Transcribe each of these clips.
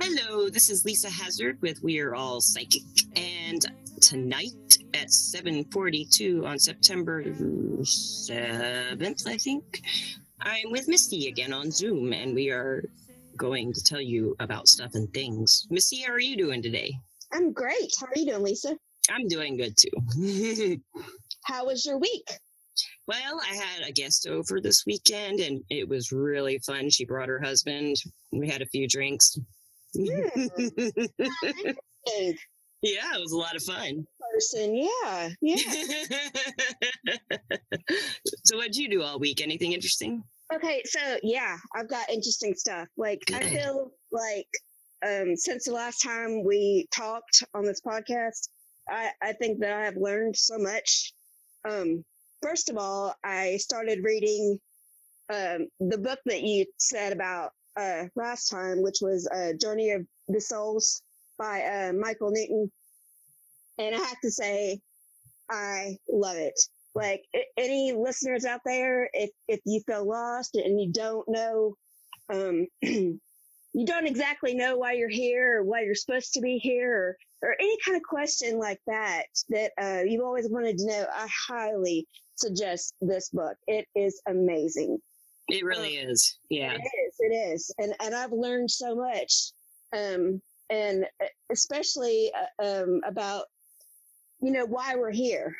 Hello, this is Lisa Hazard with We're All Psychic, and tonight at 7:42 on September 7th, I think, I'm with Misty again on Zoom, and we are going to tell you about stuff and things. Misty, how are you doing today? I'm great. How are you doing, Lisa? I'm doing good too. How was your week? Well, I had a guest over this weekend and it was really fun. She brought her husband. We had a few drinks. Yeah, it was a lot of fun. person, yeah, yeah. so what'd you do all week? Anything interesting? Okay, so yeah, I've got interesting stuff. Like I feel like um since the last time we talked on this podcast, I I think that I have learned so much. Um first of all, I started reading um the book that you said about uh last time, which was uh Journey of the Souls by uh Michael Newton. And I have to say I love it like any listeners out there if if you feel lost and you don't know um you don't exactly know why you're here or why you're supposed to be here or, or any kind of question like that that uh, you've always wanted to know i highly suggest this book it is amazing It really is. Yeah. it it is and and i've learned so much um and uh, especially uh, um about you know why we're here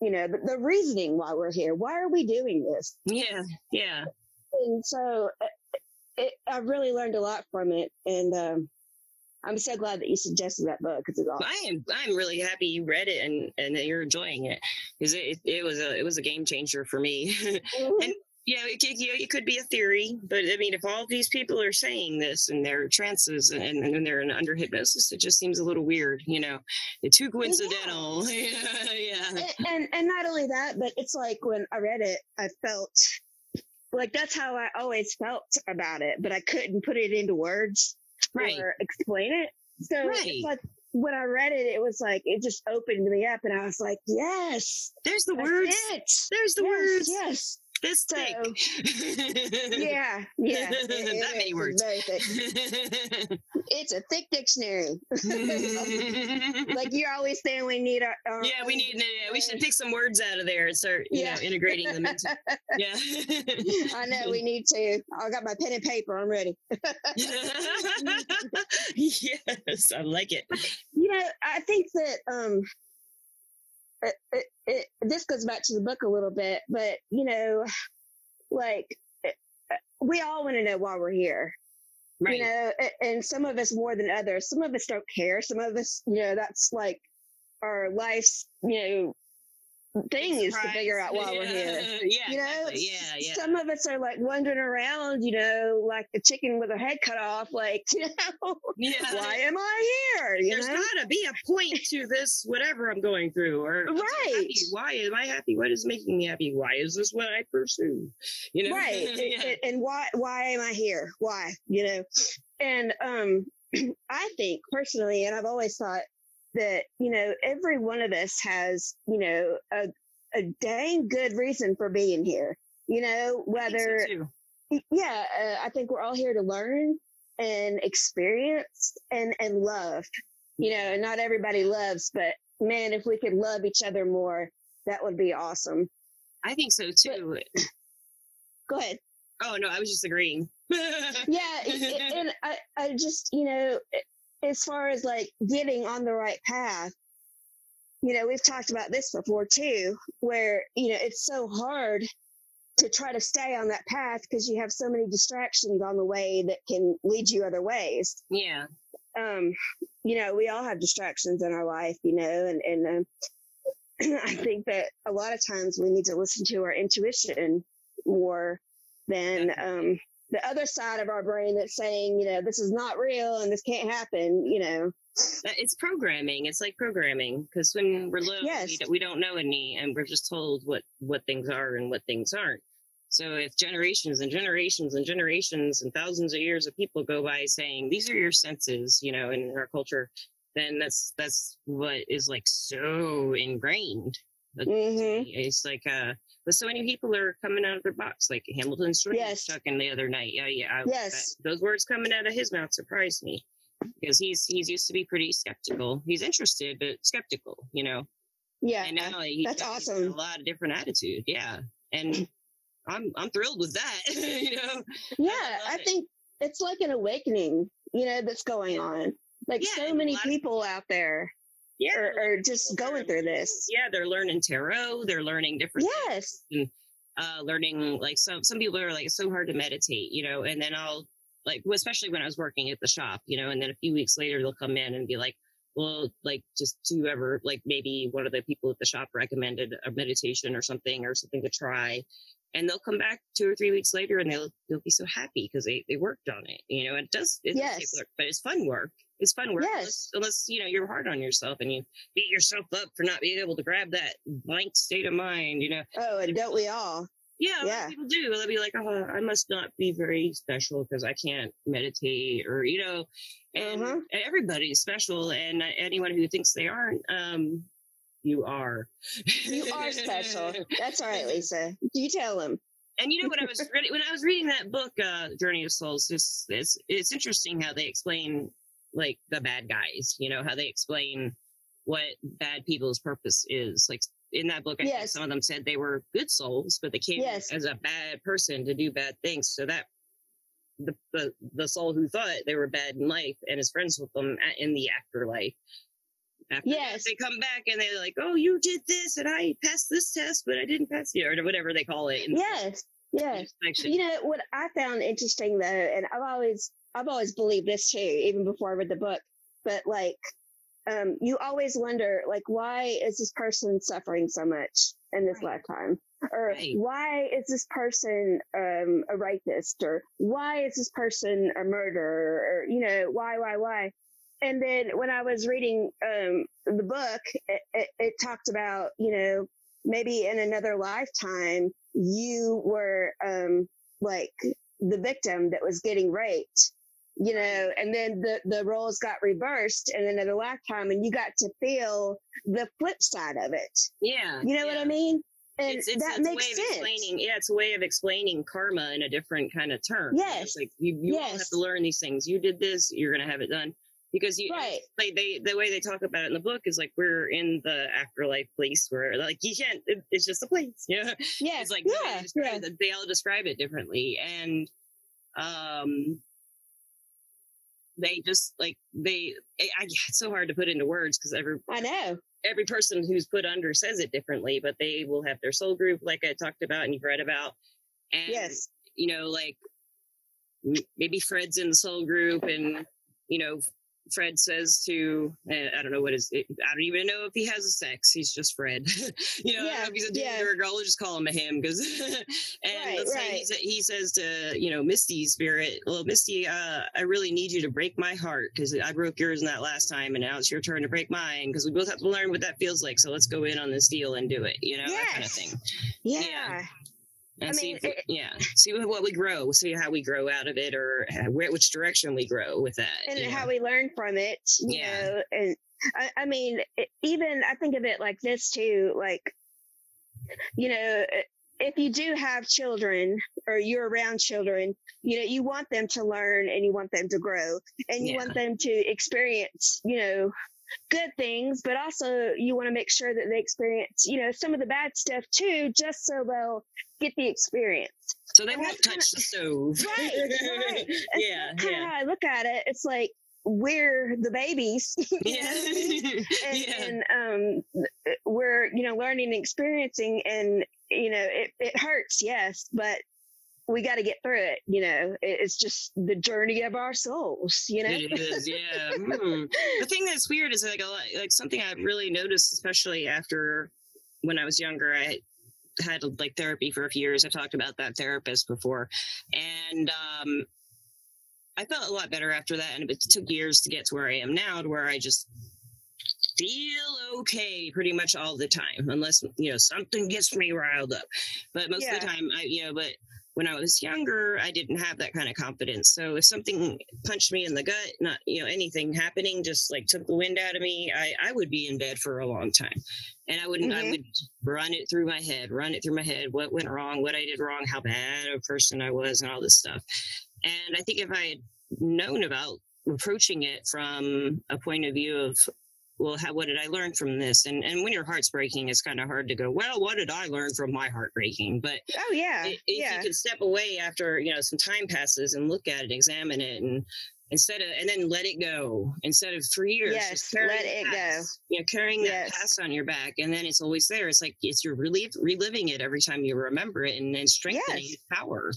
you know the, the reasoning why we're here why are we doing this Yeah. Yeah. and so uh, it, I've really learned a lot from it, and um, I'm so glad that you suggested that book because it's awesome. I am I'm really happy you read it and and that you're enjoying it because it, it was a it was a game changer for me. and yeah, it, could- yeah, it could be a theory, but I mean, if all these people are saying this and they're trances and, and they're in under hypnosis, it just seems a little weird, you know. It's too coincidental. yeah, yeah. and, and and not only that, but it's like when I read it, I felt like that's how I always felt about it, but I couldn't put it into words Right. or explain it. So Right. it's like when I read it, it was like it just opened me up, and I was like, yes, There's the words. it. There's the yes, words. yes. This So, thick. Yeah, yeah. That many words. It's very thick. It's a thick dictionary. like you're always saying we need our, our yeah, we need. Yeah, we should pick some words out of there and start, you Yeah. know, integrating them into. Yeah. I know we need to. I got my pen and paper. I'm ready. yes, I like it. You know, I think that um, it, it, it, this goes back to the book a little bit, but you know, like eh, eh, we all want to know why we're here. Right. You know, and some of us more than others. Some of us don't care. Some of us, you know, that's like our life's, you know, thing is to figure out why we're here. Yeah, you know, exactly. yeah, yeah. some of us are like wandering around, you know, like a chicken with her head cut off, like, you know, yeah. why am I here? You There's know? gotta be a point to this, whatever I'm going through, or Right. Why am I happy? What is making me happy? Why is this what I pursue? You know, right. And- yeah. and, and why why am I here? Why? You know? And um I think personally, and I've always thought that, you know, every one of us has, you know, a a dang good reason for being here. You know, think so, whether yeah, uh, I think we're all here to learn and experience and and love. You know, and not everybody loves, but man, if we could love each other more, that would be awesome. I think so too. Go ahead. Oh no, I was just agreeing. Yeah, a- a- and I I just you know, as far as like getting on the right path, you know, we've talked about this before too, where you know it's so hard to try to stay on that path because you have so many distractions on the way that can lead you other ways. yeah. um, you know, we all have distractions in our life, you know, and, and, um, I think that a lot of times we need to listen to our intuition more than, um, the other side of our brain that's saying, you know, this is not real and this can't happen, you know. It's programming. It's like programming because when we're little, Yes. we, don't, we don't know any, and we're just told what what things are and what things aren't. So if generations and generations and generations and thousands of years of people go by saying these are your senses, you know, in our culture, then that's that's what is like so ingrained. Hmm It's like uh, but so many people are coming out of their box, like Hamilton Yes. talking the other night. Yeah, yeah. I- Yes. that- those words coming out of his mouth surprised me. because he's he's used to be pretty skeptical. He's interested but skeptical, you know. Yeah, And now that's he's awesome. A lot of different attitude, yeah, and I'm I'm thrilled with that, you know. yeah. I it. think it's like an awakening, you know, that's going on. Like Yeah, so many lot of- people out there Yeah, are just going through this. Yeah, they're learning tarot. They're learning different. Yes. And, uh, learning like some some people are like it's so hard to meditate, you know, and then I'll like well, especially when I was working at the shop, you know, and then a few weeks later they'll come in and be like, well, like just whoever, like maybe one of the people at the shop recommended a meditation or something or something to try. And they'll come back two or three weeks later and they'll they'll be so happy because they, they worked on it. You know, it does it does take Yes. work, but it's fun work. It's fun work. Yes. Unless, unless you know you're hard on yourself and you beat yourself up for not being able to grab that blank state of mind, you know. Oh, and don't we all? Yeah, Yeah. people do. They'll be like, "Oh, I must not be very special because I can't meditate," or you know, and Uh-huh. everybody's special, and anyone who thinks they aren't, um, you are. You are special. That's all right, Lisa. You tell them. And you know what I was reading when I was reading that book, uh, Journey of Souls. It's, it's it's interesting how they explain like the bad guys. You know how they explain what bad people's purpose is. Like in that book, I think some of them said they were good souls, but they came Yes. as a bad person to do bad things. So that the the the soul who thought they were bad in life and is friends with them at, in the afterlife. After that, Yes. they come back and they're like, "Oh, you did this, and I passed this test, but I didn't pass it," or whatever they call it. in the Yes. Yes. You know what I found interesting though, and I've always I've always believed this too, even before I read the book. But like, um, you always wonder, like, why is this person suffering so much in this Right. lifetime, or Right. why is this person um, a rapist, or why is this person a murderer, or you know, why, why, why? And then when I was reading um, the book, it, it, it talked about, you know, maybe in another lifetime you were um like the victim that was getting raped you know and then the the roles got reversed in another lifetime and you got to feel the flip side of it Yeah. you know what i mean and It's, it's, that it's a makes way of sense explaining. Yeah, it's a way of explaining karma in a different kind of term. Yes. It's like you, you all have to learn these things. You did this, you're going to have it done. Because you, Right. like they, the way they talk about it in the book is like we're in the afterlife place where like you can't. It, it's just a place. Yeah, Yeah, it's like yeah they, yeah they all describe it differently, and um, they just like they. Eh, I, I it's so hard to put into words because every i know every person who's put under says it differently, but they will have their soul group, like I talked about and you've read about. And, yes you know, like maybe Fred's in the soul group and, you know, Fred says to, uh, I don't know what is, I don't even know if he has a sex. He's just Fred. you know, I don't know Yeah, if he's a dude yeah. or a girl. We'll just call him a him because, and Right, let's say right. he, he says to, you know, Misty spirit, well, Misty, uh, I really need you to break my heart because I broke yours in that last time and now it's your turn to break mine because we both have to learn what that feels like. So let's go in on this deal and do it, you know, that kind of thing. yeah, Yeah. And I see, mean, it- yeah, see what we grow, see how we grow out of it, or where which direction we grow with that. and know? how we learn from it you Yeah. know and I, I mean even i think of it like this too like you know if you do have children or you're around children you know you want them to learn and you want them to grow and you Yeah. want them to experience you know good things but also you want to make sure that they experience you know some of the bad stuff too just so they'll get the experience so they and won't that's kinda- touch the stove. Right, right. Yeah, kind of yeah, how I look at it. It's like we're the babies, yeah, what I mean? and, yeah. and um, we're you know learning and experiencing, and you know it it hurts, yes, but we got to get through it. You know, it's just the journey of our souls. You know, It is, yeah. Mm. The thing that's weird is like a lot, like something I've really noticed, especially after when I was younger. I had like therapy for a few years. I've talked about that therapist before, and um, I felt a lot better after that. And it took years to get to where I am now, to where I just feel okay pretty much all the time, unless you know something gets me riled up. But most of the time, I you know, but when I was younger, I didn't have that kind of confidence. So if something punched me in the gut, not you know anything happening, just like took the wind out of me, I I would be in bed for a long time, and I wouldn't. I Mhm. would run it through my head, run it through my head. What went wrong? What I did wrong? How bad a person I was, and all this stuff. And I think if I had known about approaching it from a point of view of well how, what did i learn from this? And and when your heart's breaking it's kind of hard to go well what did i learn from my heart breaking but oh yeah. if, yeah. you can step away after you know some time passes and look at it examine it and instead of and then let it go instead of for years yes let it past, go you know carrying that yes. past on your back and then it's always there. It's like it's you're reliving it every time you remember it and then strengthening yes. its power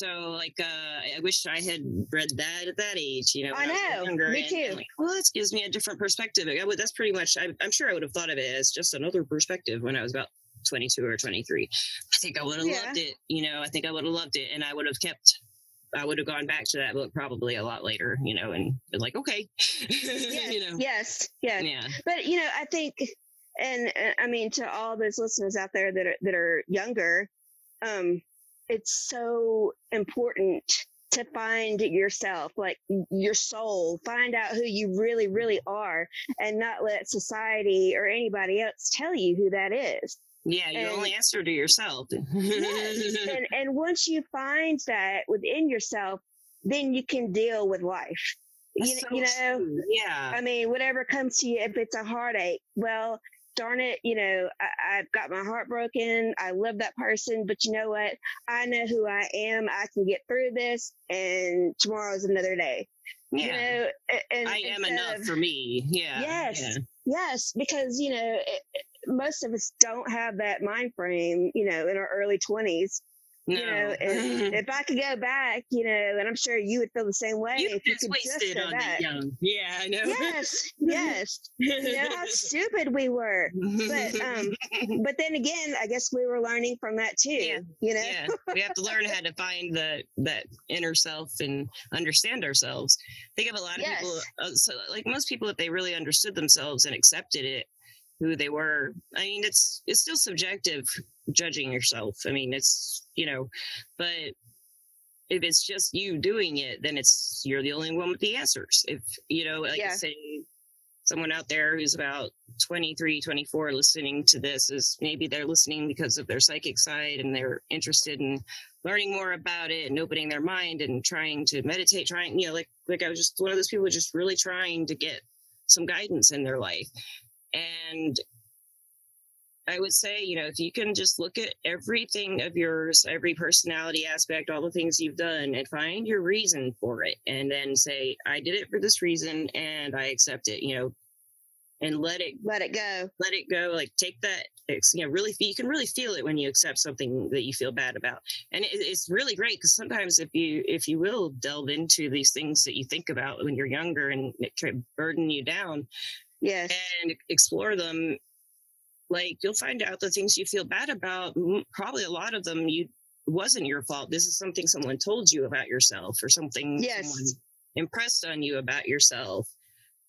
so like uh I wish I had read that at that age, you know. I know. I me too. Like, well, this gives me a different perspective. I would, that's pretty much. I, I'm sure I would have thought of it as just another perspective when I was about 22 or 23. I think I would have yeah. loved it. You know, I think I would have loved it, and I would have kept. I would have gone back to that book probably a lot later, you know, and been like, okay, yes, you know, yes, yes, yeah. But you know, I think, and uh, I mean, to all those listeners out there that are that are younger, um, it's so important to find yourself, like your soul, find out who you really, really are, and not let society or anybody else tell you who that is. Yeah, you and, only answer to yourself. yes. and, and once you find that within yourself, then you can deal with life. You, so you, know, true. yeah. I mean, whatever comes to you, if it's a heartache, well, darn it, you know, I, have got my heart broken. I love that person, but you know what? I know who I am. I can get through this, and tomorrow's another day. Yeah. You know, and, I am enough of, for me. Yeah. Yes. Yeah. Yes, because you know, it, most of us don't have that mind frame. You know, in our early twenties no. You know, if, if, I could go back, you know, and I'm sure you would feel the same way. You if you could just go back. Young. Yeah, I know. Yes, yes. you know how stupid we were, but um, but then again, I guess we were learning from that too. Yeah. You know, yeah. we have to learn how to find the that inner self and understand ourselves. Think of a lot of yes. people. Uh, so, like most people, if they really understood themselves and accepted it, who they were. I mean, it's it's still subjective judging yourself. I mean, it's you know, but if it's just you doing it, then it's you're the only one with the answers. If you know, like yeah. say someone out there who's about 23 24 listening to this is maybe they're listening because of their psychic side and they're interested in learning more about it and opening their mind and trying to meditate trying you know like like i was just one of those people just really trying to get some guidance in their life and I would say, you know, if you can just look at everything of yours, every personality aspect, all the things you've done, and find your reason for it, and then say, I did it for this reason and I accept it, you know, and let it let it go. let it go like take that you know really you can really feel it when you accept something that you feel bad about and it, it's really great because sometimes if you if you will delve into these things that you think about when you're younger and it can burden you down yes. and explore them like you'll find out the things you feel bad about probably a lot of them you wasn't your fault. This is something someone told you about yourself or something yes. impressed on you about yourself.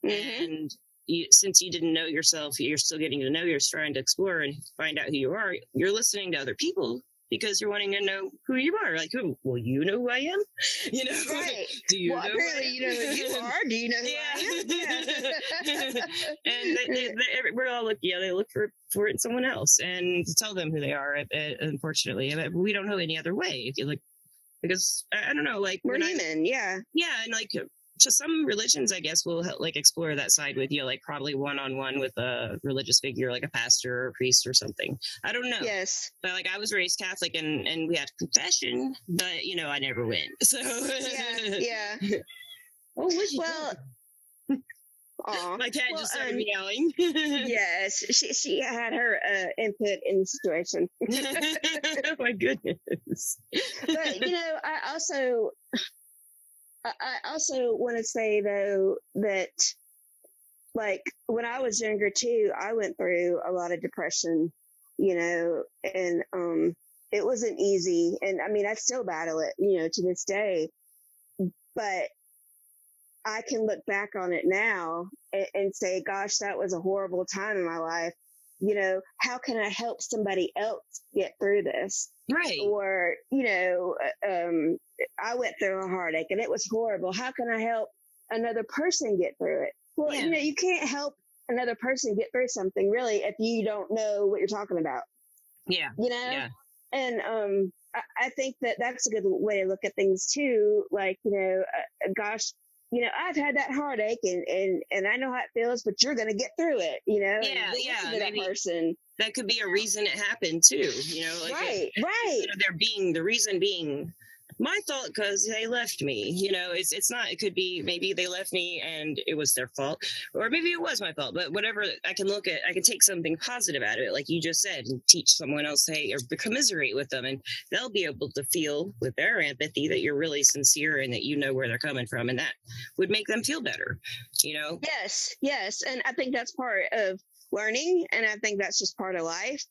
Mm-hmm. and you, since you didn't know yourself you're still getting to know you're trying to explore and find out who you are you're listening to other people because you're wanting to know who you are. Like, who? Well, you know who I am. You know, right? Do you well, know? Apparently, you know who you are. Do you know who yeah. I am? Yeah. and they, they, they, we're all look. Yeah, they look for for it in someone else and to tell them who they are. Uh, uh, unfortunately, uh, we don't know any other way. If you look, because I don't know, like we're human. I, yeah. Yeah, and like just some religions, I guess, will like explore that side with you, like probably one on one with a religious figure, like a pastor or a priest or something. I don't know. Yes. But like I was raised Catholic and and we had confession, but you know I never went. So yeah, yeah. oh, well. Aww. My cat well, just started um, meowing. yes, she she had her uh, input in the situation. oh my goodness! But you know, I also I also want to say though that like when I was younger too, I went through a lot of depression, you know, and um it wasn't easy and I mean I still battle it, you know, to this day. But I can look back on it now and, and say, gosh, that was a horrible time in my life you know, how can I help somebody else get through this? Right. Or, you know, uh, um, I went through a heartache and it was horrible. How can I help another person get through it? Well, yeah. you know, you can't help another person get through something really if you don't know what you're talking about. Yeah. You know? Yeah. And, um, I, I think that that's a good way to look at things too. Like, you know, uh, gosh, you know, I've had that heartache and, and, and I know how it feels, but you're going to get through it, you know? Yeah. Yeah. that person. That could be a reason it happened too, you know, like right. It, right. There being the reason being my fault because they left me. You know, it's it's not. It could be maybe they left me and it was their fault, or maybe it was my fault. But whatever, I can look at. I can take something positive out of it, like you just said, and teach someone else, hey, or commiserate with them, and they'll be able to feel with their empathy that you're really sincere and that you know where they're coming from, and that would make them feel better. You know. Yes, yes, and I think that's part of learning, and I think that's just part of life.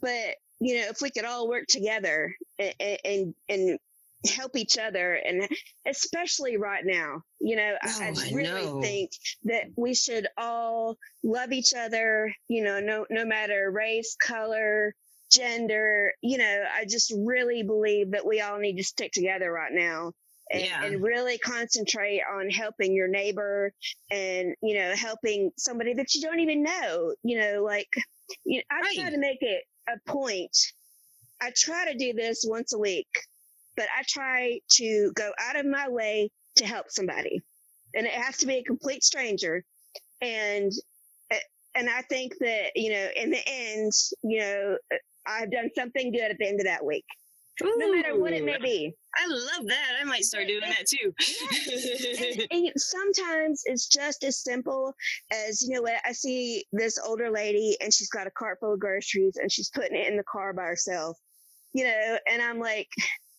But you know, if we could all work together and and, and help each other and especially right now you know oh, I, I, really think that we should all love each other you know no no matter race color gender you know i just really believe that we all need to stick together right now and, Yeah. and really concentrate on helping your neighbor and you know helping somebody that you don't even know you know like you know, i try to make it a point. I try to do this once a week but I try to go out of my way to help somebody. And it has to be a complete stranger. And, eh, and I think that, you know, in the end, you know, I've done something good at the end of that week, no matter what it may be. I love that. I might start doing that too. And, and sometimes it's just as simple as, you know what, I see this older lady and she's got a cart full of groceries and she's putting it in the car by herself, you know, and I'm like,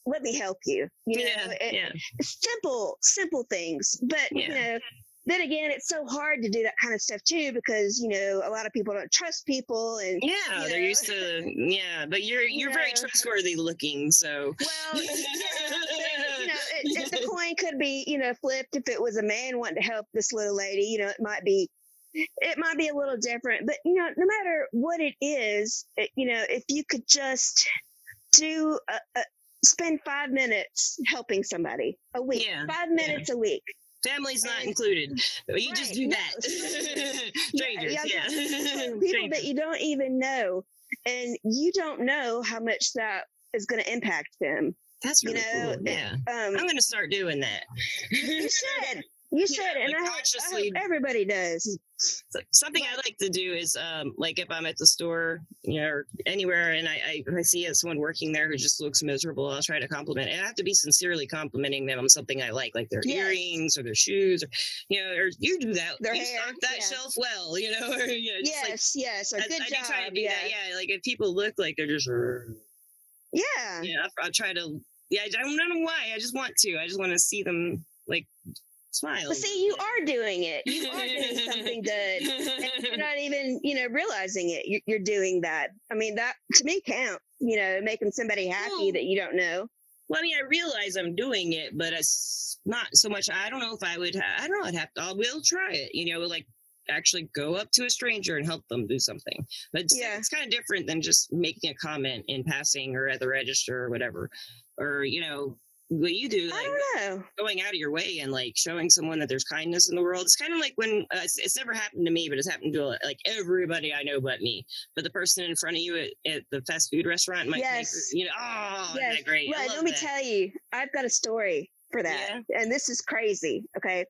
let me help you. You know, yeah, it- yeah. simple, simple things. But you know, then again, it's so hard to do that kind of stuff too because you know a lot of people don't trust people, and Yeah, you they're used to yeah, but you're you're very Yeah. trustworthy looking, so well, you know, it, it, the coin could be you know flipped if it was a man wanting to help this little lady. You know, it might be. It might be a little different, but you know, no matter what it is, it, you know, if you could just do a, a, spend five minutes helping somebody a week, Yeah, five yeah. minutes a week, family's not included. You just do no, that. Strangers, yeah, yeah. people that you don't even know and you don't know how much that is going to impact them That's you really know, cool. Yeah. um I'm gonna start doing that. you should you should and like I, hope, I hope everybody does Something I like to do is, um, like if I'm at the store, you know, or anywhere, and I, I, I see someone working there who just looks miserable, I'll try to compliment. And I have to be sincerely complimenting them on something I like, like their Yes. earrings or their shoes, or you know, or you do that. Their you hair, that yeah. shelf well, you know, or you know, just like, yes yes or I, good I do job try to do yeah that. Yeah, like if people look like they're just, yeah yeah, I, I try to. Yeah, I don't know why. I just want to. I just want to see them like smile. but see you are doing it you are doing something good and you're not even you know realizing it you're, you're doing that i mean that to me counts you know making somebody happy that you don't know Well, I mean, I realize I'm doing it, but it's not so much. I don't know if I would. I don't know. I'd have to. I will try it. You know, like actually go up to a stranger and help them do something. But it's, Yeah. it's kind of different than just making a comment in passing or at the register or whatever. Or you know, what you do, i like don't know going out of your way and like showing someone that there's kindness in the world. It's kind of like when uh, it's, it's never happened to me, but it's happened to like everybody I know but me. But the person in front of you at, at the fast food restaurant might, make- Yes. you know, oh, Yes. that great? Well, let me that. tell you, I've got a story for that, and this is crazy. Okay,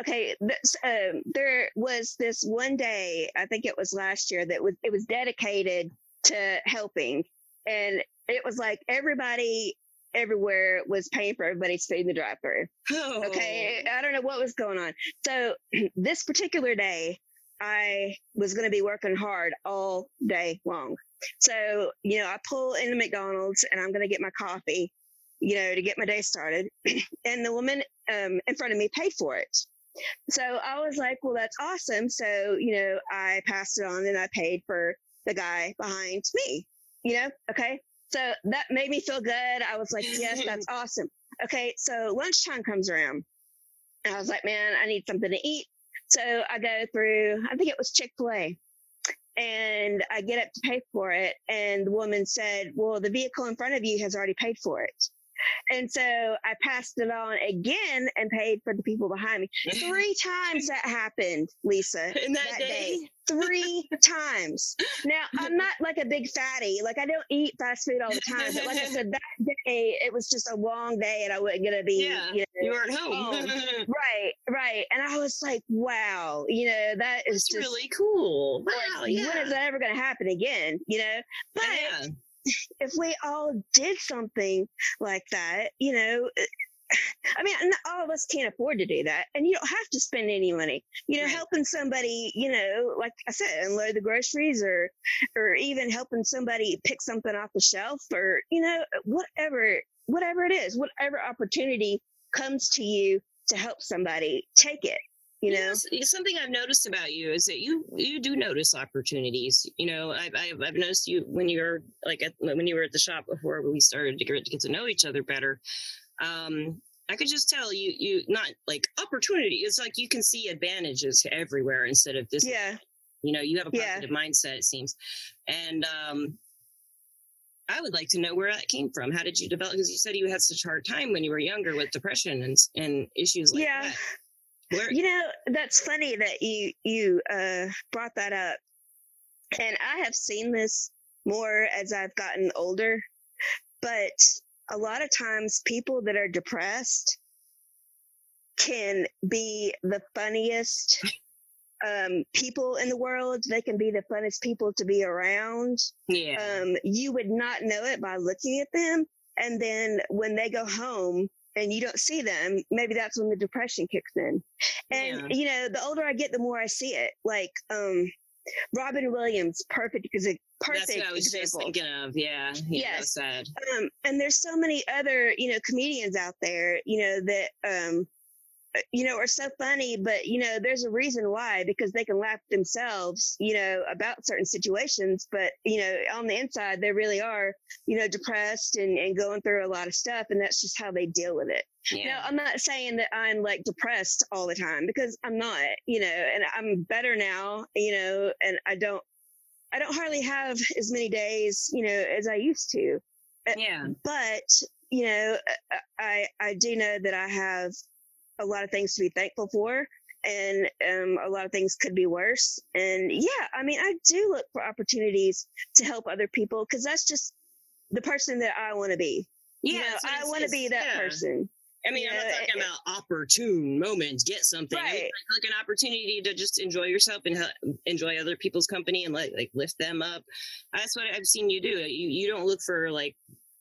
okay. This, um, there was this one day, I think it was last year, that was it was dedicated to helping, and it was like everybody everywhere was paying for everybody's food in the drive-through. Oh. Okay, I don't know what was going on. So this particular day, I was going to be working hard all day long. So, you know, I pull into McDonald's and I'm going to get my coffee, you know, to get my day started. and the woman um, in front of me paid for it. So I was like, well, that's awesome. So, you know, I passed it on and I paid for the guy behind me, you know, okay. So that made me feel good. I was like, yes, that's awesome. Okay. So lunchtime comes around. And I was like, man, I need something to eat. So I go through, I think it was Chick fil A. And I get up to pay for it. And the woman said, well, the vehicle in front of you has already paid for it. And so I passed it on again and paid for the people behind me. Three times that happened, Lisa. In that, that day? day? Three times. Now, I'm not like a big fatty. Like, I don't eat fast food all the time. But like I said, that day, it was just a long day and I wasn't going to be, yeah, you, know, you were at home. right, right. And I was like, wow, you know, that is just, really cool. Wow. Like, yeah. When is that ever going to happen again? You know, but. Yeah if we all did something like that, you know, eh, I mean, all of us can't afford to do that, and you don't have to spend any money. You know, right. helping somebody, you know, like I said, unload the groceries, or, or even helping somebody pick something off the shelf, or you know, whatever, whatever it is, whatever opportunity comes to you to help somebody, take it you know something i've noticed about you is that you you do notice opportunities you know i've i've, I've noticed you when you're like at, when you were at the shop before we started to get, to get to know each other better um i could just tell you you not like opportunity it's like you can see advantages everywhere instead of this yeah you know you have a positive yeah. mindset it seems and um I would like to know where that came from. How did you develop? Because you said you had such a hard time when you were younger with depression and and issues like yeah. that. Where- you know, that's funny that you you uh, brought that up, and I have seen this more as I've gotten older. But a lot of times, people that are depressed can be the funniest um, people in the world. They can be the funnest people to be around. Yeah. Um, you would not know it by looking at them. And then when they go home, and you don't see them, maybe that's when the depression kicks in. And yeah. you know, the older I get, the more I see it. Like um, Robin Williams, perfect because it perfect That's what I was example. just thinking of. Yeah, yeah yes. Um, and there's so many other you know comedians out there, you know that um, you know, are so funny, but you know, there's a reason why because they can laugh themselves, you know, about certain situations, but you know, on the inside, they really are, you know, depressed and, and going through a lot of stuff, and that's just how they deal with it. Yeah. Now, I'm not saying that I'm like depressed all the time because I'm not, you know, and I'm better now, you know, and I don't, I don't hardly have as many days, you know, as I used to. Uh, yeah. But you know, uh, I I do know that I have a lot of things to be thankful for and um, a lot of things could be worse. And yeah, I mean, I do look for opportunities to help other people because that's just the person that I want to be. Yeah, you know, I want to be that yeah. person. I mean, I'm not talking it, about opportune moments, get something. Right. I mean, like, like, an opportunity to just enjoy yourself and mm, enjoy other people's company and like like lift them up. That's what I've seen you do. You you don't look for like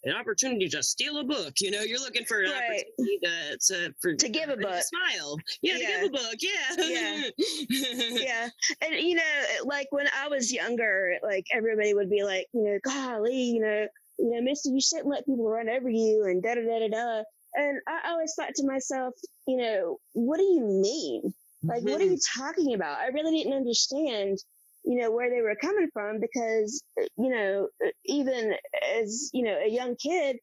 an opportunity to steal a book. You know, you're looking for an right. opportunity to, to, for, to give a book. smile. Yeah, yeah, to give a book. Yeah. Yeah. yeah. And, you know, like when I was younger, like everybody would be like, you know, golly, you know, you know, Misty, you shouldn't let people run over you and da da da da da. And I always thought to myself, you know, what do you mean? Like, mm-hmm. what are mm-hmm. you talking about? I really didn't understand you know, where they were coming from because, you know, even as, you know, a young kid,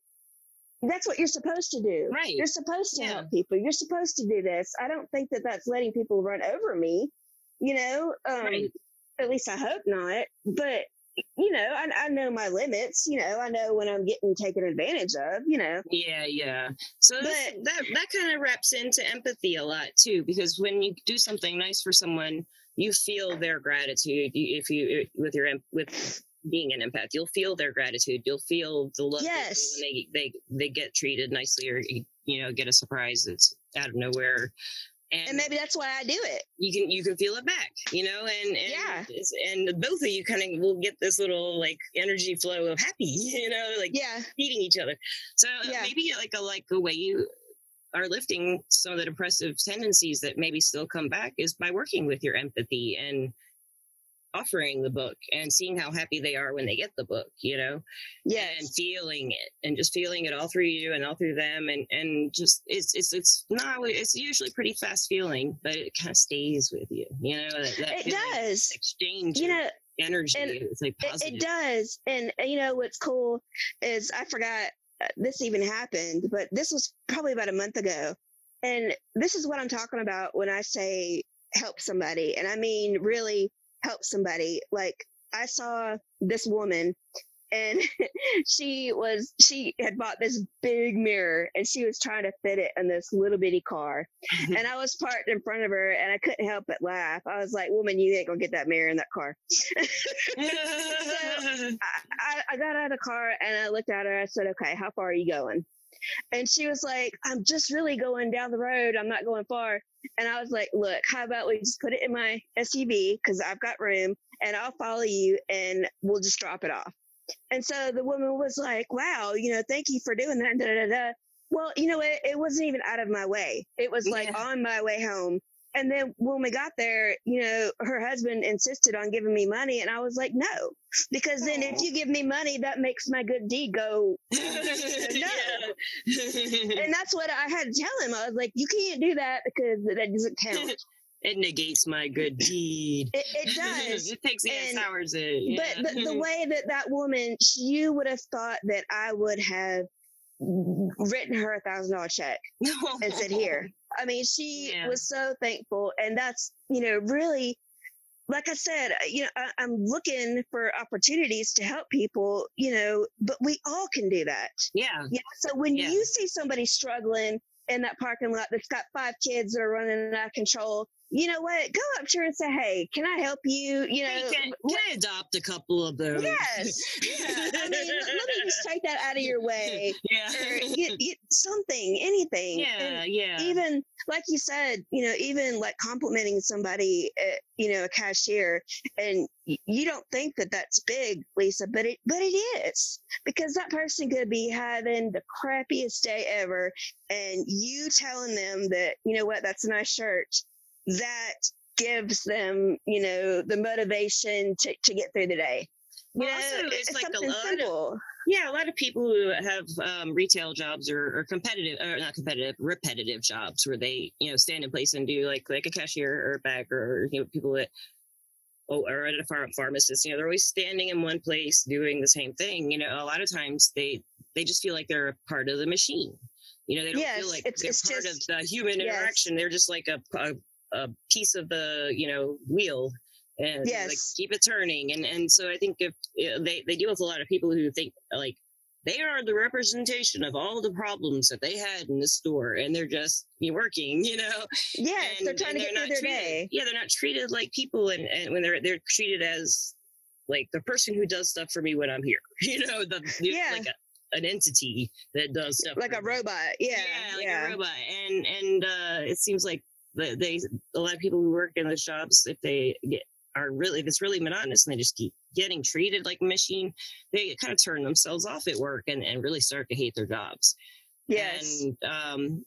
that's what you're supposed to do. Right. You're supposed to yeah. help people. You're supposed to do this. I don't think that that's letting people run over me, you know, um, right. at least I hope not. But, you know, I, I know my limits, you know, I know when I'm getting taken advantage of, you know. Yeah, yeah. So but, that, that kind of wraps into empathy a lot too, because when you do something nice for someone, you feel their gratitude if you with your with being an empath you'll feel their gratitude you'll feel the love yes. when they, they they get treated nicely or you know get a surprise that's out of nowhere and, and, maybe that's why I do it. You can you can feel it back, you know, and, and yeah, and both of you kind of will get this little like energy flow of happy, you know, like yeah, feeding each other. So uh, yeah. maybe like a like a way you are lifting some of the depressive tendencies that maybe still come back is by working with your empathy and offering the book and seeing how happy they are when they get the book, you know? Yeah. And feeling it and just feeling it all through you and all through them. And, and just, it's, it's, it's not, it's usually pretty fast feeling, but it kind of stays with you, you know? That, that it does. Exchange. You know, energy. It's like positive. It, it does. And, you know, what's cool is I forgot this even happened, but this was probably about a month ago. And this is what I'm talking about when I say help somebody. And I mean, really help somebody. Like I saw this woman and she was she had bought this big mirror and she was trying to fit it in this little bitty car and i was parked in front of her and i couldn't help but laugh i was like woman you ain't gonna get that mirror in that car so I, I got out of the car and i looked at her i said okay how far are you going and she was like, I'm just really going down the road. I'm not going far. And I was like, look, how about we just put it in my SUV because I've got room and I'll follow you and we'll just drop it off. And so the woman was like, wow, you know, thank you for doing that. Da, da, da, well, you know, it, it wasn't even out of my way. It was like yeah. on my way home. And then when we got there, you know, her husband insisted on giving me money. And I was like, no, because then if you give me money, that makes my good deed go, no. and that's what I had to tell him. I was like, you can't do that because that doesn't count. it negates my good deed. It, it does. it takes yeah, hours. It. Yeah. But, but the mm-hmm. way that that woman, you would have thought that I would have written her a thousand dollar check and said, here. I mean, she yeah. was so thankful. And that's, you know, really, like I said, uh, you know, I, I'm looking for opportunities to help people, you know, but we all can do that. Yeah. Yeah. So when yeah. you see somebody struggling in that parking lot that's got five kids that are running out of control, you know what? Go up to her and say, "Hey, can I help you?" You know, hey, can, can, I adopt a couple of those? Yes. Yeah. I mean, let me just take that out of your way. Yeah. Or get, get something, anything. Yeah. And yeah. Even like you said, you know, even like complimenting somebody, uh, you know, a cashier, and you don't think that that's big, Lisa, but it, but it is because that person could be having the crappiest day ever, and you telling them that, you know what, that's a nice shirt that gives them, you know, the motivation to, to get through the day. Well, you know, also, it's, it's like a lot simple. Of, yeah, a lot of people who have um, retail jobs or, or, competitive, or not competitive, repetitive jobs where they, you know, stand in place and do like like a cashier or a bagger or you know people that oh, or at a farm pharmacist. You know, they're always standing in one place doing the same thing. You know, a lot of times they they just feel like they're a part of the machine. You know, they don't yes, feel like it's, they're it's part just, of the human yes. interaction. They're just like a, a a piece of the you know wheel and yes. like keep it turning and and so i think if they they deal with a lot of people who think like they are the representation of all the problems that they had in the store and they're just you know, working you know yes and, they're trying to get through their treated, day yeah they're not treated like people and, and when they're they're treated as like the person who does stuff for me when i'm here you know the yeah. like a, an entity that does stuff like a robot yeah yeah like yeah. a robot and and uh it seems like they a lot of people who work in those jobs if they get are really if it's really monotonous and they just keep getting treated like a machine they kind of turn themselves off at work and, and really start to hate their jobs. Yes. And um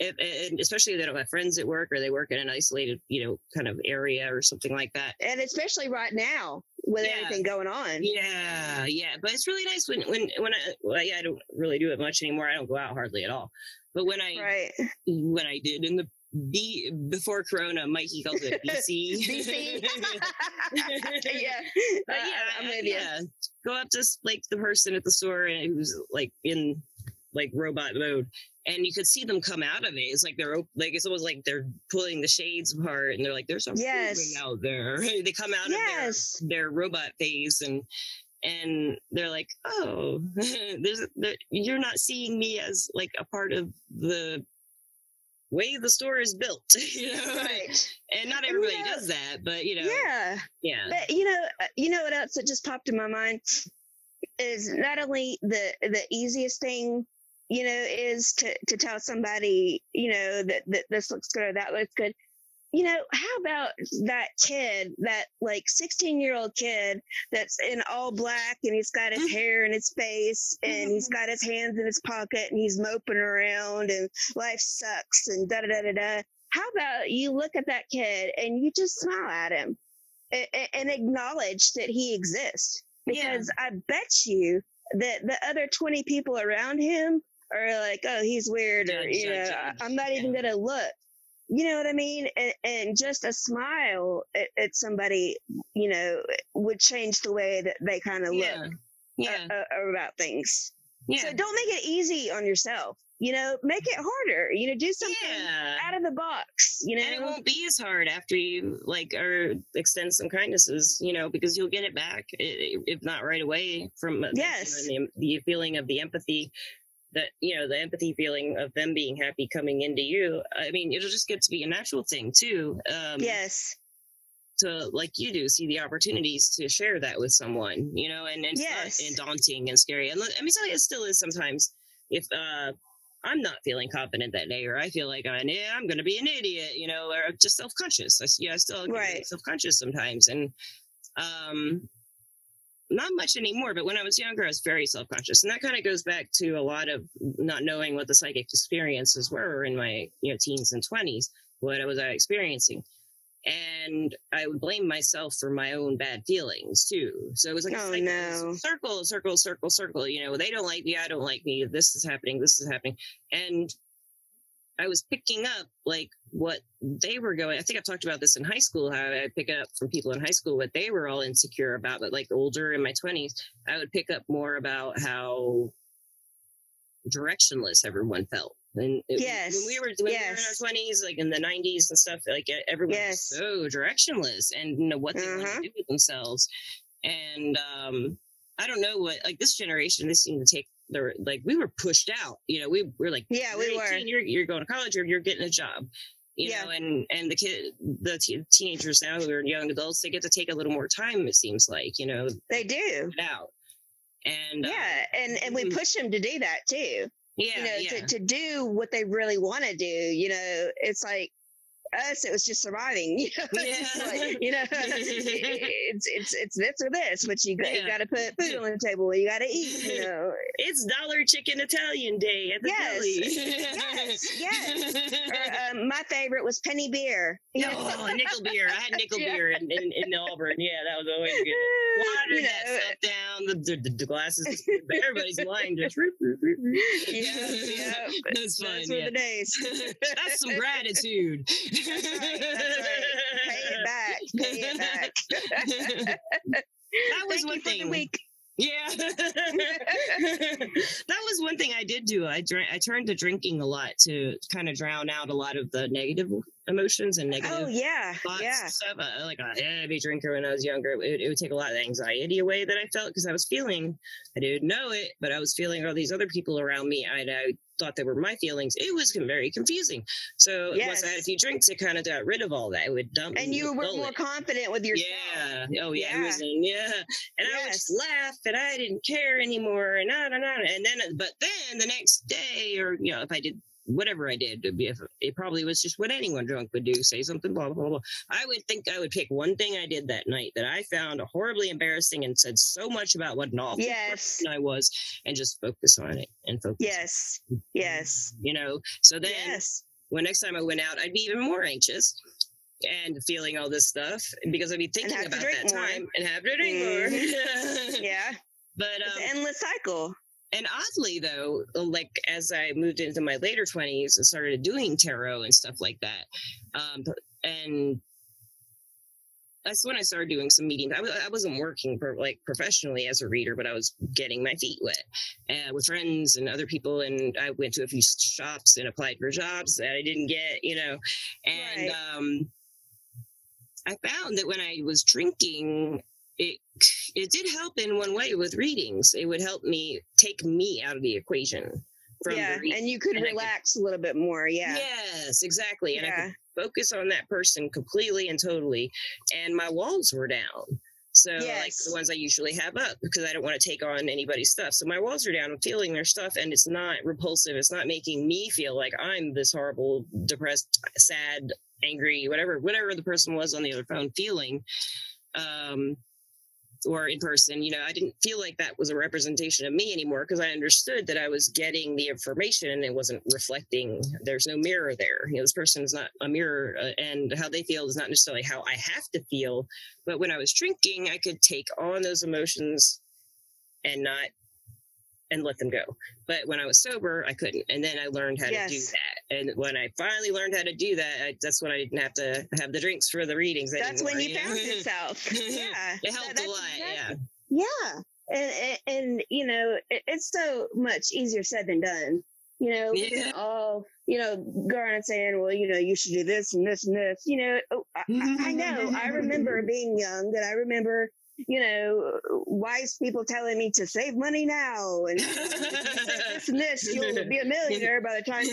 if, and especially if they don't have friends at work or they work in an isolated you know kind of area or something like that. And especially right now with yeah. everything going on. Yeah yeah but it's really nice when when when i well, yeah i don't really do it much anymore. I don't go out hardly at all. But when i right. when i did in the B before Corona, Mikey calls it BC. BC. yeah, but yeah, uh, I'm with yeah. You. Go up to like the person at the store and who's like in like robot mode, and you could see them come out of it. It's like they're like it's almost like they're pulling the shades apart, and they're like, "There's something yes. out there." they come out yes. of their their robot phase, and and they're like, "Oh, there's there, you're not seeing me as like a part of the way the store is built, you know. Right. And not everybody and, you know, does that, but you know. Yeah. Yeah. But you know, uh, you know what else that just popped in my mind is not only the the easiest thing you know is to to tell somebody you know that, that this looks good or that looks good you know, how about that kid, that like 16 year old kid that's in all black and he's got his mm-hmm. hair in his face and he's mm-hmm. got his hands in his pocket and he's moping around and life sucks and da da da da da. How about you look at that kid and you just smile at him and, and acknowledge that he exists? Because yeah. I bet you that the other 20 people around him are like, oh, he's weird, or, you know, I'm not even going to look you know what I mean? And, and just a smile at, at, somebody, you know, would change the way that they kind of yeah. look yeah. Uh, uh, about things. Yeah. So don't make it easy on yourself. you know, make it harder. You know, do something Yeah. out of the box. You know, and it won't be as hard after you like or extend some kindnesses you know because you'll get it back if not right away from you know, Yes. the, the feeling of the empathy that you know the empathy feeling of them being happy coming into you i mean it'll just get to be a natural thing too um yes, to like you do see the opportunities to share that with someone you know and, and Yes. and daunting and scary and i mean you it still is sometimes if uh I'm not feeling confident that day, or I feel like I'm, yeah, I'm going to be an idiot, you know, or just self conscious. I, yeah, I still Right. self conscious sometimes, and um, not much anymore. But when I was younger, I was very self conscious, and that kind of goes back to a lot of not knowing what the psychic experiences were in my you know teens and twenties. What I was I experiencing? and I would blame myself for my own bad feelings too. So it was like Oh, cycle, no. circle, circle, circle, circle. You know, they don't like me, I don't like me. This is happening, this is happening, and I was picking up like what they were going. I think I've talked about this in high school. How I pick up from people in high school what they were all insecure about. But like older in my twenties, I would pick up more about how directionless everyone felt. And it- Yes, when we were when we were in our twenties, like in the nineties and stuff, like everyone Yes. was so directionless and you know what they want Uh-huh. to do with themselves. And um, I don't know what like this generation. They seem to take their like we were pushed out. You know, we were like Yeah, we were. You're you're going to college or you're getting a job. You Yeah. know, and and the kid, the te- teenagers now who are young adults, they get to take a little more time. It seems like you know they do. out. And uh, Yeah, and and we mhm. push them to do that too. yeah, you know, yeah. to, to do what they really want to do. You know, it's like us, it was just surviving. You know, It's Yeah. like, you know, it's it's it's this or this, but you got, you got to put food on the table. You got to eat. You know, it's Dollar Chicken Italian Day at the Yes. deli. Yes, yes. or, um, my favorite was penny beer. you know? oh, nickel beer. I had nickel Yeah. beer in, in, in Auburn. Yeah, that was always good. Water you that know, stuff down. The, the, the glasses. Everybody's lying. Just yeah, yeah. That's fun. Those were Yeah. the days. That's some gratitude. Right, that's right. Pay it back. Pay it back. That was Thank one you for the thing. Yeah. that was one thing I did do. I drank I turned to drinking a lot to kind of drown out a lot of the negative emotions and negative Oh yeah, thoughts yeah. stuff. I, like a heavy drinker when I was younger. It, would- it would take a lot of anxiety away that I felt because I was feeling, I didn't know it, but I was feeling all these other people around me. I, I thought they were my feelings. It was very confusing. So once I had a few drinks, it kind of got rid of all that. It would dump And you were bullet. more confident with yourself. Yeah. Oh yeah. It was Yeah. yeah. And I would just laugh and I didn't care anymore. And I don't know. And then, but then the next day, or you know, if I did whatever I did, it probably was just what anyone drunk would do, say something, blah blah blah. I would think I would pick one thing I did that night that I found horribly embarrassing and said so much about what an awful Yes. person I was, and just focus on it and focus. Yes. Yes. You know. So then Yes. when next time I went out, I'd be even more anxious and feeling all this stuff because I'd be thinking about that more. time and have to drink more. Yeah. but It's um, an endless cycle. And oddly though, like as I moved into my later twenties and started doing tarot and stuff like that, um, and that's when I started doing some meetings. I, wasn't working for like professionally as a reader, but I was getting my feet wet uh, with friends and other people. And I went to a few shops and applied for jobs that I didn't get, you know. And Right. um, I found that when I was drinking, it it did help in one way with readings. It would help me take me out of the equation from Yeah. the. And you could and I could- relax a little bit more. Yeah. Yes, exactly. And I could focus on that person completely and totally. And my walls were down. So like the ones I usually have up because I don't want to take on anybody's stuff. So my walls are down. I'm feeling their stuff and it's not repulsive. It's not making me feel like I'm this horrible, depressed, sad, angry, whatever, whatever the person was on the other phone feeling. Um or in person, you know, I didn't feel like that was a representation of me anymore because I understood that I was getting the information and it wasn't reflecting. There's no mirror there. You know, this person is not a mirror, uh, and how they feel is not necessarily how I have to feel. But when I was drinking, I could take on those emotions and not and let them go. But when I was sober, I couldn't. And then I learned how to do that. And when I finally learned how to do that, I, that's when I didn't have to have the drinks for the readings. That's when you found yourself. Yeah. It helped That- a lot. Yeah. exactly- Yeah. And, and, and, you know, it, it's so much easier said than done. You know, Yeah. all you know, go around saying, "Well, you know, you should do this and this and this." You know, oh, I, I I know. I remember being young, and I remember, you know, wise people telling me to save money now, and if you say this and this, you'll be a millionaire by the time.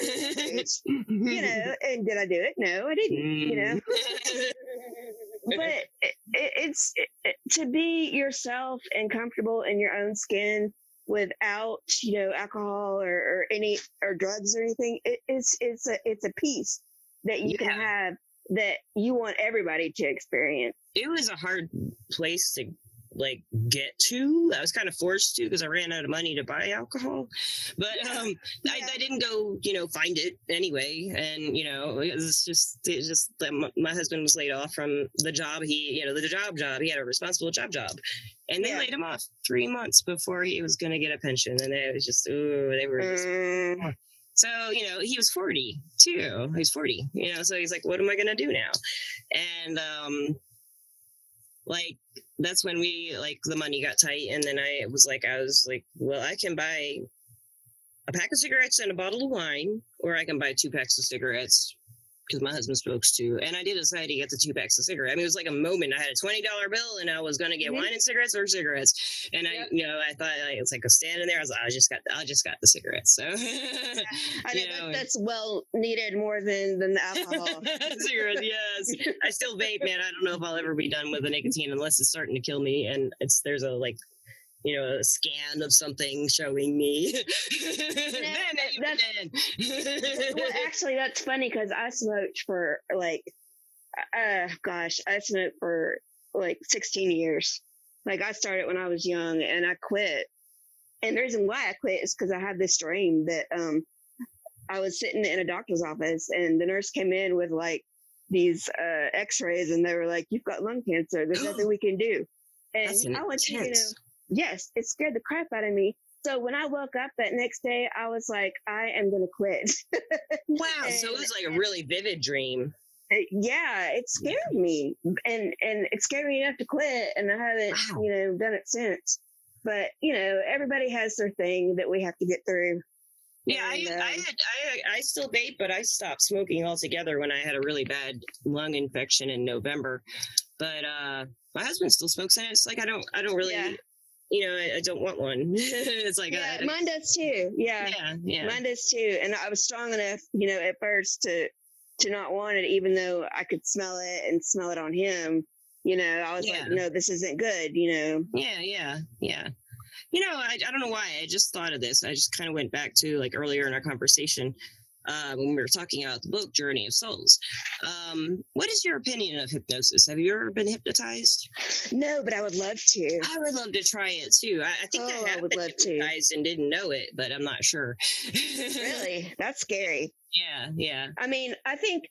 You know, and did I do it? No, I didn't. You know, mm. but it, it, it's it, to be yourself and comfortable in your own skin without you know alcohol or, or any or drugs or anything it, it's it's a it's a piece that you can have that you want everybody to experience it was a hard place to like get to. I was kind of forced to because I ran out of money to buy alcohol. But um I, Yeah. I didn't go, you know, find it anyway. And you know, it's just it's just that m- my husband was laid off from the job he, you know, the job job. He had a responsible job job. And they Yeah. laid him off three months before he was gonna get a pension. And it was just ooh, they were just Mm, so, you know, he was 40 too. He's 40, you know, so he's like, what am I going to do now? And, um, like, that's when we, like, the money got tight. And then I was like, I was like, well, I can buy a pack of cigarettes and a bottle of wine, or I can buy two packs of cigarettes because my husband smokes too. And I did decide to get the two packs of cigarettes. I mean, it was like a moment. I had a $20 bill and I was going to get Mhm. wine and cigarettes or cigarettes. And I, you know, I thought like, it's like a standing there. I was like, I just got, I just got the cigarettes. So, i know, that, that's well needed more than than the alcohol cigarettes, yes. I still vape, man. I don't know if I'll ever be done with the nicotine unless it's starting to kill me. And it's there's a like, you know, a scan of something showing me. then well actually that's funny because i smoked for like uh gosh i smoked for like 16 years. Like i started when i was young and i quit. And the reason why i quit is because i had this dream that um i was sitting in a doctor's office and the nurse came in with like these uh x-rays and they were like you've got lung cancer. There's nothing we can do. And i went to you know intense. Yes, it scared the crap out of me. So when I woke up that next day, I was like, I am going to quit. Wow. So it was like a really vivid dream. Uh, yeah, it scared me, and and it scared me enough to quit, and I haven't, Wow. you know, done it since. But you know, everybody has their thing that we have to get through. Yeah, I, And, I um, had I I still vape, but I stopped smoking altogether when I had a really bad lung infection in November. But uh my husband still smokes, and it's like I don't I don't really Yeah. You know I, I don't want one. it's like yeah, I, mine does too. Yeah, yeah yeah mine does too. And I was strong enough, you know, at first to to not want it, even though I could smell it and smell it on him. You know, I was Yeah. like, no, this isn't good. You know, Yeah, yeah, yeah. You know, I, I don't know why. I just thought of this. I just kind of went back to like earlier in our conversation uh, when we were talking about the book Journey of Souls. Um, what is your opinion of hypnosis? Have you ever been hypnotized? no, but I would love to. I would love to try it too. I, I think Oh, I would love to. and didn't know it, but I'm not sure. really, that's scary. yeah, yeah. I mean, I think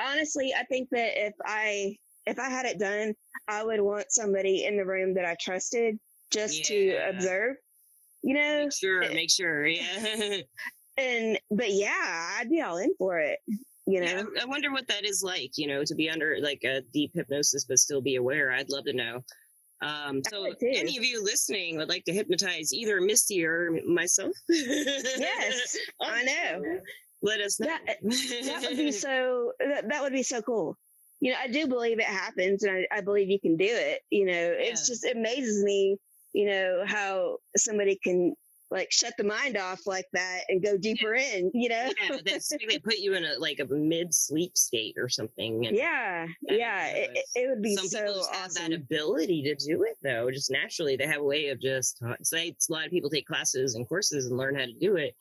honestly, I think that if I if I had it done, I would want somebody in the room that I trusted just to observe. You know, Make sure, make sure. Yeah. and but yeah, I'd be all in for it. You know, Yeah, I- wonder what that is like, you know, to be under like a deep hypnosis but still be aware. I'd love to know. Um, so, any of you listening would like to hypnotize either Misty or myself? yes, I know. Let us know. That that would be so. That, that would be so cool. You know, I do believe it happens, and I, I believe you can do it. You know, it's Yeah. just it amazes me. You know how somebody can like shut the mind off like that and go deeper in. You know. yeah, that's they put you in a like a mid sleep state or something. And Yeah, yeah, it, it would be some so people just have that ability to do it though, just naturally. They have a way of just say a lot of people take classes and courses and learn how to do it.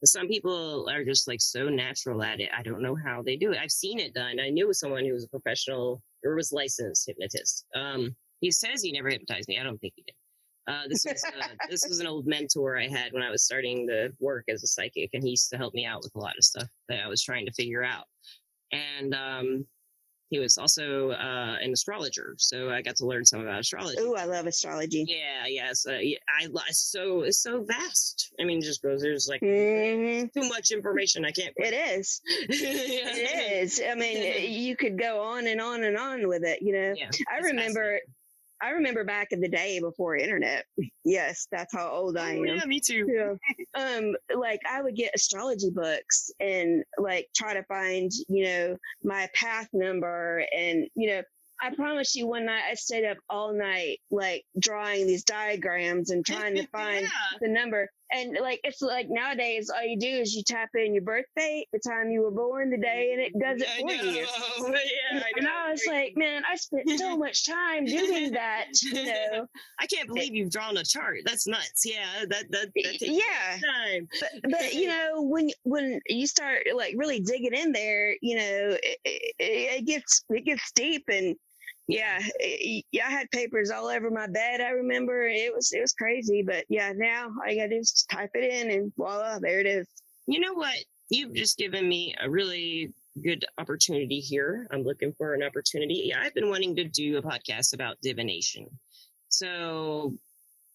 But some people are just like so natural at it. I don't know how they do it. I've seen it done. I knew someone who was a professional or was licensed hypnotist. Um, he says he never hypnotized me. I don't think he did. Uh, this was uh, this was an old mentor I had when I was starting to work as a psychic, and he used to help me out with a lot of stuff that I was trying to figure out. And um, he was also uh, an astrologer, so I got to learn some about astrology. Ooh, I love astrology. Yeah, yes, uh, yeah, I so it's so vast. I mean, just goes there's like hmm too much information. I can't. It is. yeah. It is. I mean, you could go on and on and on with it. You know, Yeah, I remember I remember back in the day before internet. Yes, that's how old I Oh, am. yeah, me too. Yeah. Um, like I would get astrology books and like try to find, you know, my path number and, you know, I promise you one night I stayed up all night, like drawing these diagrams and trying to find Yeah. the number. And like, it's like nowadays, all you do is you tap in your birth date, the time you were born, the day, and it does it I for you. Yeah, I And. I was like, man, I spent so much time doing that, you know. I can't believe you've drawn a chart. That's nuts. Yeah, that that, that takes Yeah. time. but, but you know when when you start like really digging in there you know it, it, it gets it gets deep and yeah it, yeah i had papers all over my bed i remember it was it was crazy but yeah now all you gotta do is just type it in and voila there it is You know what? You've just given me a really good opportunity here. I'm looking for an opportunity. Yeah, I've been wanting to do a podcast about divination. So,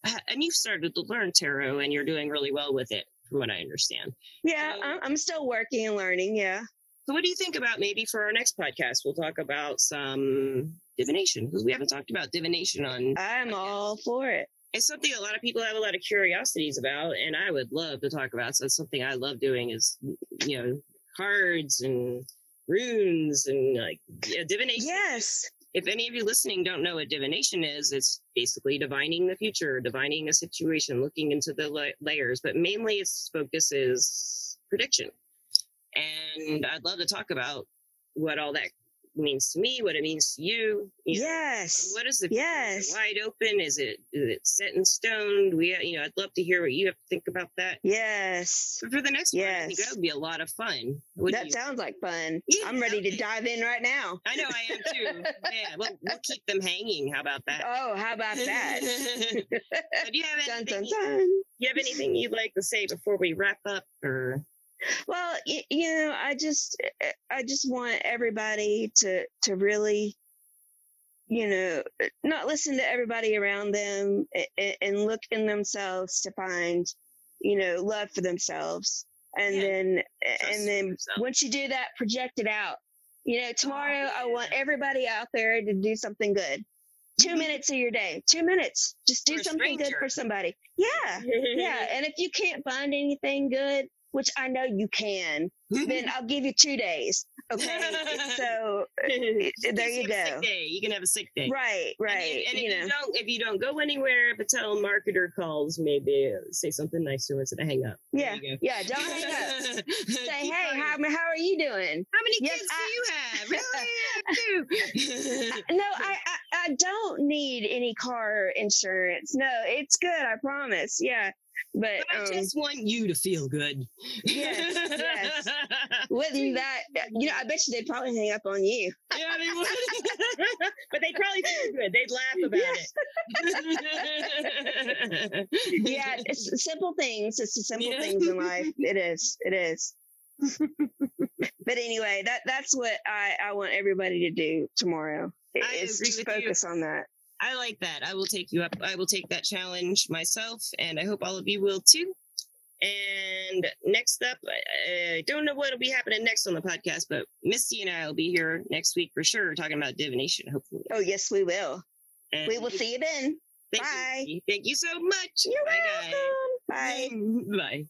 uh, and you've started to learn tarot and you're doing really well with it, from what I understand. yeah So- I'm, I'm still working and learning yeah So, what do you think about maybe for our next podcast? We'll talk about some divination because we haven't talked about divination on. i'm all for it It's something a lot of people have a lot of curiosities about, and I would love to talk about. So, it's something I love doing is, you know, cards and runes and like yeah, divination. yes If any of you listening don't know what divination is, it's basically divining the future, divining a situation, looking into the la- layers, but mainly its focus is prediction. And I'd love to talk about what all that means to me, what it means to you. you know, yes what is the? Is yes it wide open? Is it is it set in stone? We uh, you know I'd love to hear what you have to think about that. yes But for the next one, I think Yes. that would be a lot of fun. What that sounds like fun Yeah, i'm ready to dive in right now I know I am too. Yeah, we'll, we'll keep them hanging. How about that? oh how about that do you have dun, anything? dun, dun. You have anything you'd like to say before we wrap up? Or Well, y- you know, I just, eh, I just want everybody to, to really, you know, eh, not listen to everybody around them and, and look in themselves to find, you know, love for themselves. And Yeah. then, eh, Trust and then yourself. once you do that, project it out. You know, tomorrow I want everybody out there to do something good. 2 Mhm. minutes of your day, two minutes. Just do something good for somebody. Yeah. Yeah. And if you can't find anything good, which I know you can, then I'll give you two days. Okay. so there you go. Day. You can have a sick day. right, And right. you- And, you if know, you don't, if you don't go anywhere, if a telemarketer calls, maybe uh, say something nice to him instead of hang up. Yeah, yeah. Don't hang up. Say, hey, how how are you doing? How many Yes, kids I- do you have? Really? I have two. No, I, I I don't need any car insurance. No, it's good. I promise. Yeah, but But I um, just want you to feel good. Yes, yes. wouldn't that you know? I bet you they'd probably hang up on you. yeah, they would. but they'd probably feel good. They'd laugh about it. Yeah, it's simple things. It's the simple Yeah. things in life. It is. It is. but anyway, that that's what I I want everybody to do tomorrow. I Is just with you. focus on that. I like that. I will take you up. I will take that challenge myself, and I hope all of you will too. And next up, I, I don't know what will be happening next on the podcast, but Misty and I will be here next week for sure, talking about divination. Hopefully, Oh yes, we will. and We will see you then. Thank Bye. You, Thank you so much. You're Bye, welcome. Bye. Bye.